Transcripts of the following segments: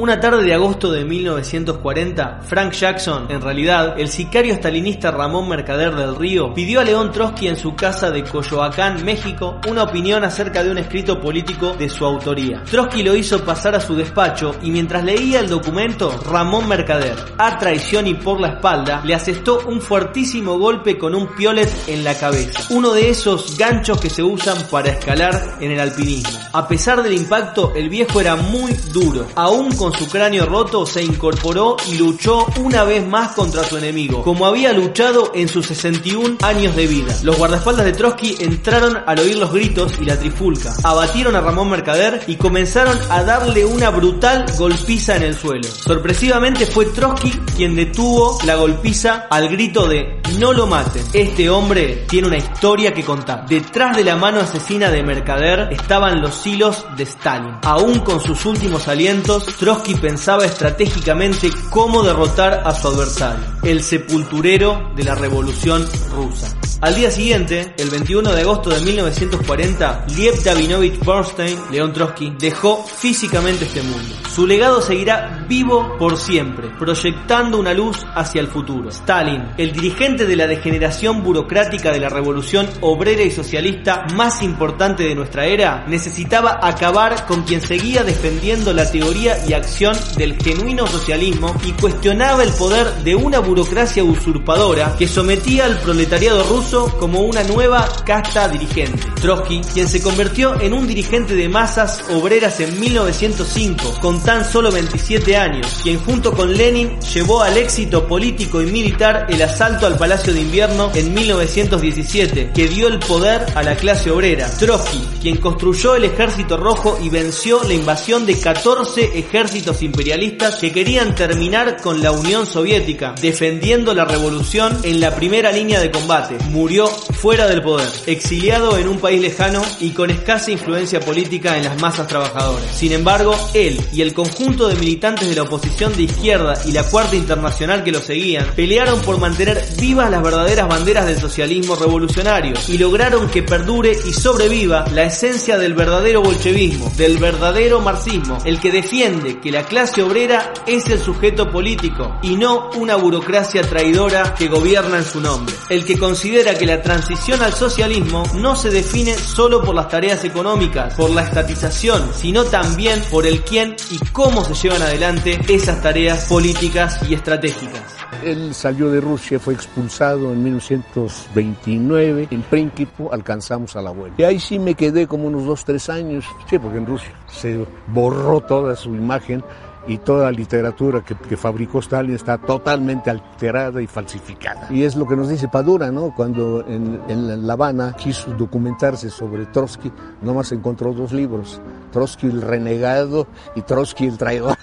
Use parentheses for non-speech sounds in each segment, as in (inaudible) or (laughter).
Una tarde de agosto de 1940, Frank Jackson, en realidad el sicario stalinista Ramón Mercader del Río, pidió a León Trotsky en su casa de Coyoacán, México, una opinión acerca de un escrito político de su autoría. Trotsky lo hizo pasar a su despacho y mientras leía el documento, Ramón Mercader, a traición y por la espalda, le asestó un fuertísimo golpe con un piolet en la cabeza. Uno de esos ganchos que se usan para escalar en el alpinismo. A pesar del impacto, el viejo era muy duro. Aún con su cráneo roto, se incorporó y luchó una vez más contra su enemigo, como había luchado en sus 61 años de vida. Los guardaespaldas de Trotsky entraron al oír los gritos y la trifulca. Abatieron a Ramón Mercader y comenzaron a darle una brutal golpiza en el suelo. Sorpresivamente fue Trotsky quien detuvo la golpiza al grito de no lo maten. Este hombre tiene una historia que contar. Detrás de la mano asesina de Mercader estaban los hilos de Stalin. Aún con sus últimos alientos, Trotsky pensaba estratégicamente cómo derrotar a su adversario, el sepulturero de la revolución rusa. Al día siguiente, el 21 de agosto de 1940, Liev Davinovich Bernstein, León Trotsky, dejó físicamente este mundo. Su legado seguirá vivo por siempre, proyectando una luz hacia el futuro. Stalin, el dirigente de la degeneración burocrática de la revolución obrera y socialista más importante de nuestra era, necesitaba acabar con quien seguía defendiendo la teoría y acción del genuino socialismo y cuestionaba el poder de una burocracia usurpadora que sometía al proletariado ruso como una nueva casta dirigente. Trotsky, quien se convirtió en un dirigente de masas obreras en 1905, con tan solo 27 años, quien junto con Lenin llevó al éxito político y militar el asalto al Palacio de Invierno en 1917, que dio el poder a la clase obrera. Trotsky, quien construyó el ejército rojo y venció la invasión de 14 ejércitos imperialistas que querían terminar con la Unión Soviética, defendiendo la revolución en la primera línea de combate murió fuera del poder, exiliado en un país lejano y con escasa influencia política en las masas trabajadoras. Sin embargo, él y el conjunto de militantes de la oposición de izquierda y la Cuarta Internacional que lo seguían pelearon por mantener vivas las verdaderas banderas del socialismo revolucionario y lograron que perdure y sobreviva la esencia del verdadero bolchevismo, del verdadero marxismo, el que defiende que la clase obrera es el sujeto político y no una burocracia traidora que gobierna en su nombre, el que considera que la transición al socialismo no se define solo por las tareas económicas, por la estatización, sino también por el quién y cómo se llevan adelante esas tareas políticas y estratégicas. Él salió de Rusia, fue expulsado en 1929. En Príncipe alcanzamos a la abuelo. Y ahí sí me quedé como unos dos, tres años. Sí, porque en Rusia se borró toda su imagen y toda la literatura que, que, fabricó Stalin está totalmente alterada y falsificada. Y es lo que nos dice Padura, ¿no? Cuando en, en La Habana quiso documentarse sobre Trotsky, nomás encontró dos libros, Trotsky el renegado y Trotsky el traidor.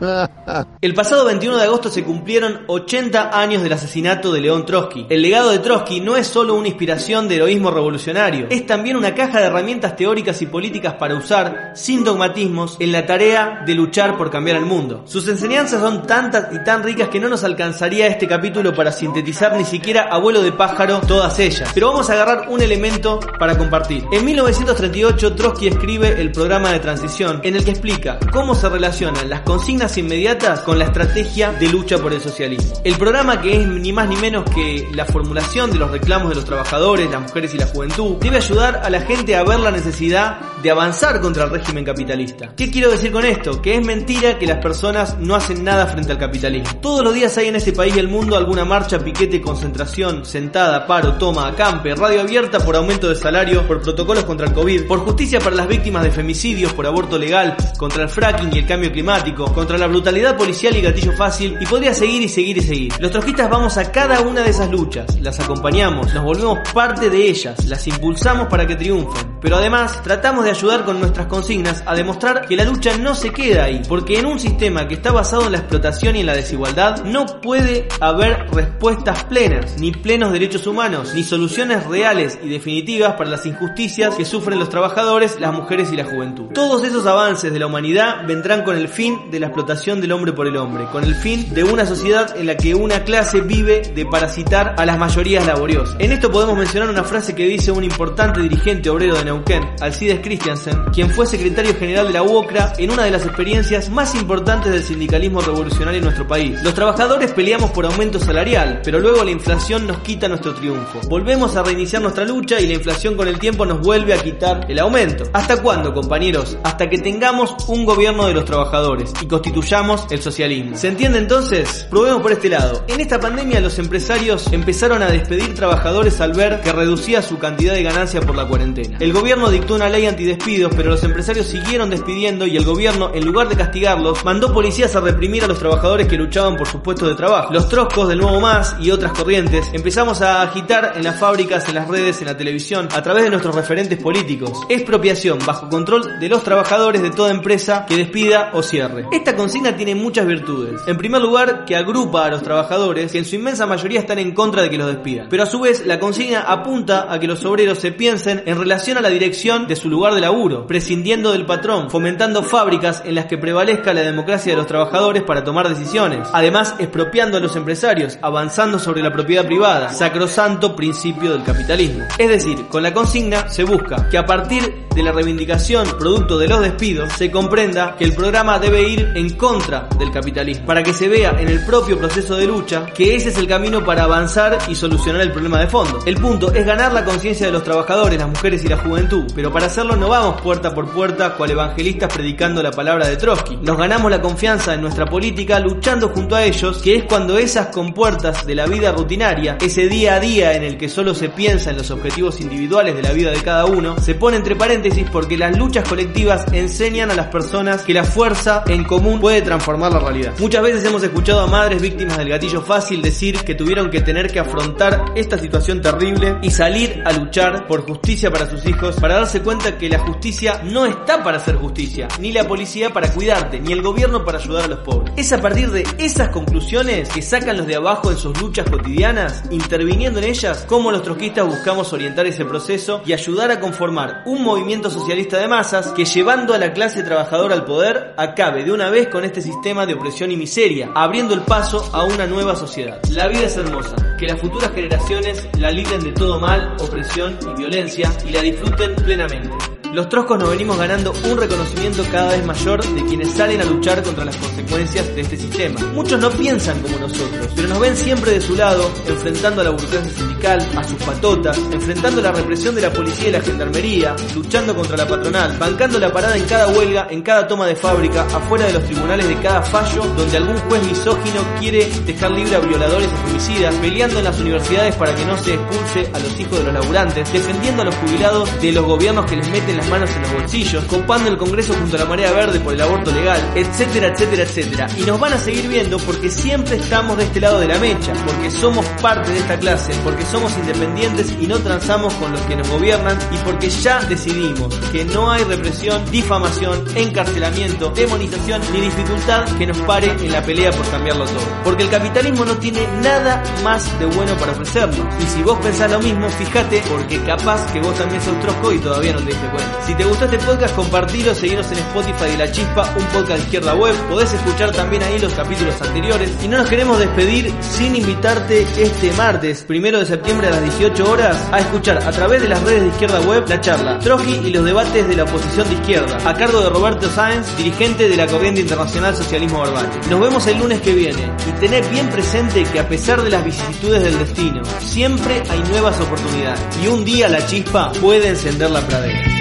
(laughs) El pasado 21 de agosto se cumplieron 80 años del asesinato de León Trotsky. El legado de Trotsky no es solo una inspiración de heroísmo revolucionario, es también una caja de herramientas teóricas y políticas para usar, sin dogmatismos, en la tarea de luchar por cambiar el mundo. Sus enseñanzas son tantas y tan ricas que no nos alcanzaría este capítulo para sintetizar ni siquiera abuelo de pájaro todas ellas. Pero vamos a agarrar un elemento para compartir. En 1938 Trotsky escribe el programa de transición en el que explica cómo se relacionan las consignas inmediatas con la estrategia de lucha por el socialismo. El programa que es ni más ni menos que la formulación de los reclamos de los trabajadores, las mujeres y la juventud, debe ayudar a la gente a ver la necesidad de avanzar contra el régimen capitalista. ¿Qué quiero decir con esto? Que es mentira que las personas no hacen nada frente al capitalismo. Todos los días hay en este país y el mundo alguna marcha, piquete, concentración, sentada, paro, toma, acampe, radio abierta por aumento de salario, por protocolos contra el COVID, por justicia para las víctimas de femicidios, por aborto legal, contra el fracking y el cambio climático, contra la brutalidad policial y gatillo fácil, y podría seguir y seguir y seguir. Los trojistas vamos a cada una de esas luchas, las acompañamos, nos volvemos parte de ellas, las impulsamos para que triunfen. Pero además tratamos de ayudar con nuestras consignas a demostrar que la lucha no se queda ahí, porque en un sistema que está basado en la explotación y en la desigualdad no puede haber respuestas plenas, ni plenos derechos humanos, ni soluciones reales y definitivas para las injusticias que sufren los trabajadores, las mujeres y la juventud. Todos esos avances de la humanidad vendrán con el fin de la explotación del hombre por el hombre, con el fin de una sociedad en la que una clase vive de parasitar a las mayorías laboriosas. En esto podemos mencionar una frase que dice un importante dirigente obrero de Neuquén, Alcides Christiansen, quien fue secretario general de la UOCRA en una de las experiencias más importantes del sindicalismo revolucionario en nuestro país. Los trabajadores peleamos por aumento salarial, pero luego la inflación nos quita nuestro triunfo. Volvemos a reiniciar nuestra lucha y la inflación con el tiempo nos vuelve a quitar el aumento. ¿Hasta cuándo, compañeros? Hasta que tengamos un gobierno de los trabajadores y constituyamos el socialismo. ¿Se entiende entonces? Probemos por este lado. En esta pandemia los empresarios empezaron a despedir trabajadores al ver que reducía su cantidad de ganancia por la cuarentena. Gobierno dictó una ley antidespidos, pero los empresarios siguieron despidiendo y el gobierno, en lugar de castigarlos, mandó policías a reprimir a los trabajadores que luchaban por sus puestos de trabajo. Los troscos del Nuevo Más y otras corrientes empezamos a agitar en las fábricas, en las redes, en la televisión, a través de nuestros referentes políticos. Expropiación bajo control de los trabajadores de toda empresa que despida o cierre. Esta consigna tiene muchas virtudes. En primer lugar, que agrupa a los trabajadores que en su inmensa mayoría están en contra de que los despidan. Pero a su vez, la consigna apunta a que los obreros se piensen en relación a la dirección de su lugar de laburo, prescindiendo del patrón, fomentando fábricas en las que prevalezca la democracia de los trabajadores para tomar decisiones. Además, expropiando a los empresarios, avanzando sobre la propiedad privada, sacrosanto principio del capitalismo. Es decir, con la consigna se busca que a partir de la reivindicación producto de los despidos se comprenda que el programa debe ir en contra del capitalismo, para que se vea en el propio proceso de lucha que ese es el camino para avanzar y solucionar el problema de fondo. El punto es ganar la conciencia de los trabajadores, las mujeres y la juventud, pero para hacerlo no vamos puerta por puerta cual evangelistas predicando la palabra de Trotsky. Nos ganamos la confianza en nuestra política luchando junto a ellos, que es cuando esas compuertas de la vida rutinaria, ese día a día en el que solo se piensa en los objetivos individuales de la vida de cada uno, se pone entre paréntesis porque las luchas colectivas enseñan a las personas que la fuerza en común puede transformar la realidad. Muchas veces hemos escuchado a madres víctimas del gatillo fácil decir que tuvieron que tener que afrontar esta situación terrible y salir a luchar por justicia para sus hijos, para darse cuenta que la justicia no está para hacer justicia, ni la policía para cuidarte, ni el gobierno para ayudar a los pobres. Es a partir de esas conclusiones que sacan los de abajo en sus luchas cotidianas, interviniendo en ellas, como los trotskistas buscamos orientar ese proceso y ayudar a conformar un movimiento socialista de masas que llevando a la clase trabajadora al poder acabe de una vez con este sistema de opresión y miseria, abriendo el paso a una nueva sociedad. La vida es hermosa, que las futuras generaciones la libren de todo mal, opresión y violencia y la disfruten plenamente. Los troscos nos venimos ganando un reconocimiento cada vez mayor de quienes salen a luchar contra las consecuencias de este sistema. Muchos no piensan como nosotros, pero nos ven siempre de su lado, enfrentando a la burocracia sindical, a sus patotas, enfrentando la represión de la policía y la gendarmería, luchando contra la patronal, bancando la parada en cada huelga, en cada toma de fábrica, afuera de los tribunales de cada fallo, donde algún juez misógino quiere dejar libre a violadores y homicidas, peleando en las universidades para que no se expulse a los hijos de los laburantes, defendiendo a los jubilados de los gobiernos que les meten manos en los bolsillos, copando el Congreso junto a la marea verde por el aborto legal, etcétera, etcétera, etcétera. Y nos van a seguir viendo porque siempre estamos de este lado de la mecha, porque somos parte de esta clase, porque somos independientes y no transamos con los que nos gobiernan y porque ya decidimos que no hay represión, difamación, encarcelamiento, demonización ni dificultad que nos pare en la pelea por cambiarlo todo. Porque el capitalismo no tiene nada más de bueno para ofrecernos. Y si vos pensás lo mismo, fíjate porque capaz que vos también sos trosco y todavía no te diste cuenta. Si te gustó este podcast, compartilo, seguinos en Spotify de La Chispa, un podcast de izquierda web. Podés escuchar también ahí los capítulos anteriores. Y no nos queremos despedir sin invitarte este martes, primero de septiembre a las 18 horas, a escuchar a través de las redes de izquierda web la charla Troji y los debates de la oposición de izquierda, a cargo de Roberto Sáenz, dirigente de la Corriente Internacional Socialismo Verbal. Nos vemos el lunes que viene y tened bien presente que a pesar de las vicisitudes del destino, siempre hay nuevas oportunidades y un día la chispa puede encender la pradera.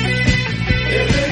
Give it